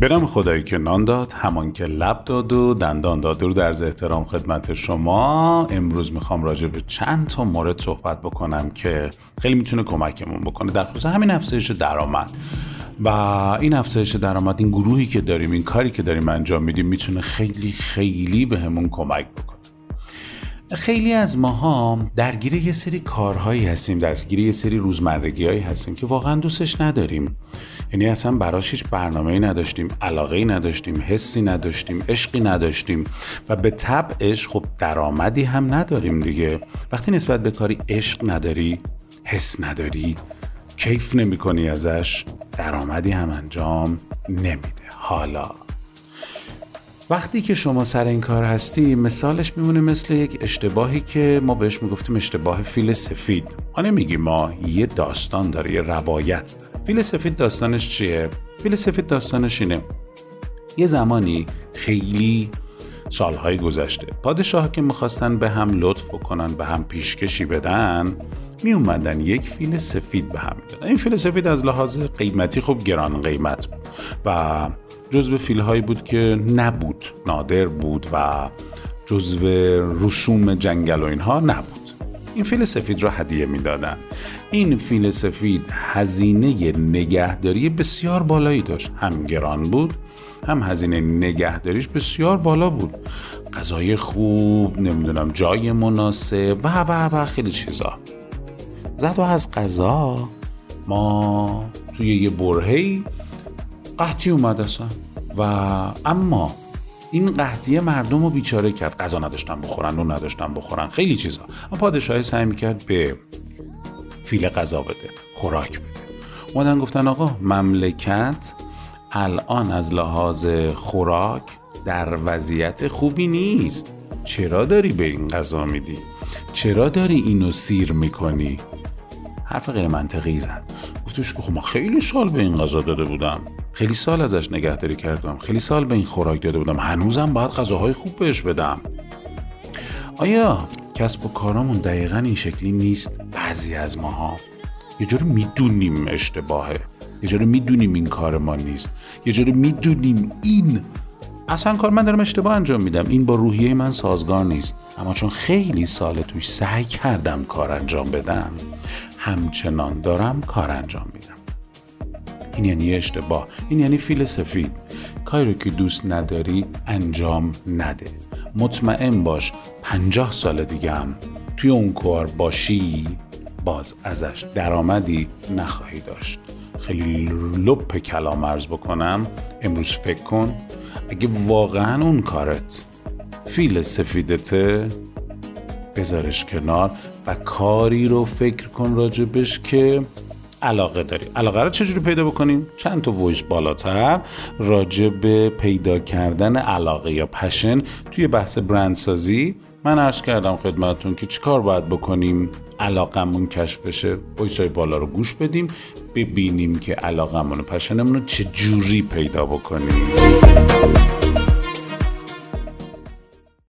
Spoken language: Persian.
برم خدایی که نان داد همان که لب داد و دندان داد. رو در احترام خدمت شما. امروز می‌خوام راجع به چند تا مورد صحبت بکنم که خیلی می‌تونه کمکمون بکنه. در خصوص همین افزایش درآمد. و این افزایش درآمد این گروهی که داریم این کاری که داریم انجام میدیم می‌تونه خیلی خیلی بهمون کمک بکنه. خیلی از ماها درگیر یه سری کارهایی هستیم درگیر یه سری روزمرگی هایی هستیم که واقعا دوستش نداریم. یعنی اصلا براش هیچ برنامه نداشتیم علاقه نداشتیم حسی نداشتیم عشقی نداشتیم. و به طبعش خب درآمدی هم نداریم دیگه. وقتی نسبت به کاری عشق نداری حس نداری کیف نمی کنی ازش درآمدی هم انجام نمیده. حالا وقتی که شما سر این کار هستی مثالش میمونه مثل یک اشتباهی که ما بهش می‌گفتیم اشتباه فیل سفید. ما نمیگیم ما یه داستان داره یه روایت داره. فیل سفید داستانش چیه؟ فیل سفید داستانش اینه. یه زمانی خیلی سالهای گذشته پادشاه که می‌خواستن به هم لطف کنن به هم پیشکشی بدن می اومدن یک فیل سفید به هم می‌دادن. این فیل سفید از لحاظ قیمتی خوب گران قیمت بود و جزو فیل هایی بود که نبود نادر بود و جزو رسوم جنگل و اینها نبود. این فیل سفید را هدیه می‌دادن. این فیل سفید هزینه نگهداری بسیار بالایی داشت. هم گران بود هم هزینه نگهداریش بسیار بالا بود. غذای خوب نمی‌دونم جای مناسب و و و خیلی چیزا. زد و از غذا ما توی یه برهی قحطی اومد اصلا. و اما این قحطی مردم رو بیچاره کرد. غذا نداشتن بخورن نون نداشتن بخورن خیلی چیزا. اما پادشاهی سعی می‌کرد به فیل غذا بده خوراک بده. اومدن گفتن آقا مملکت الان از لحاظ خوراک در وضعیت خوبی نیست. چرا داری به این غذا میدی؟ چرا داری اینو سیر می‌کنی؟ حرف غیر منطقی زد. گفتش که خب خیلی سال به این غذا داده بودم. خیلی سال ازش نگهداری کردم. خیلی سال به این خوراک داده بودم. هنوزم باید غذاهای خوب بهش بدم. آیا کسب و کارامون دقیقا این شکلی نیست؟ بعضی از ماها. یه جور می‌دونیم اشتباهه. یه جور می‌دونیم این کار ما نیست. یه جور می‌دونیم این اصلا کار من دارم اشتباه انجام میدم. این با روحیه من سازگار نیست. اما چون خیلی سال توش سعی کردم کار انجام بدم همچنان دارم کار انجام میدم. این یعنی اشتباه. این یعنی فیل سفید کاری رو که دوست نداری انجام نده. مطمئن باش پنجاه سال دیگه هم توی اون کار باشی باز ازش درآمدی نخواهی داشت. خیلی لپ کلام ارز بکنم امروز فکر کن اگه واقعا اون کارت فیل سفیدته بذارش کنار و کاری رو فکر کن راجبش که علاقه داری. علاقه رو چجوری پیدا بکنیم؟ چند تا ویس بالاتر راجع به پیدا کردن علاقه یا پشن توی بحث برندسازی من عرض کردم خدمتون که چیکار باید بکنیم؟ علاقمون کشف بشه. ویس های بالا رو گوش بدیم ببینیم که علاقمون و پشنمون رو چجوری پیدا بکنیم.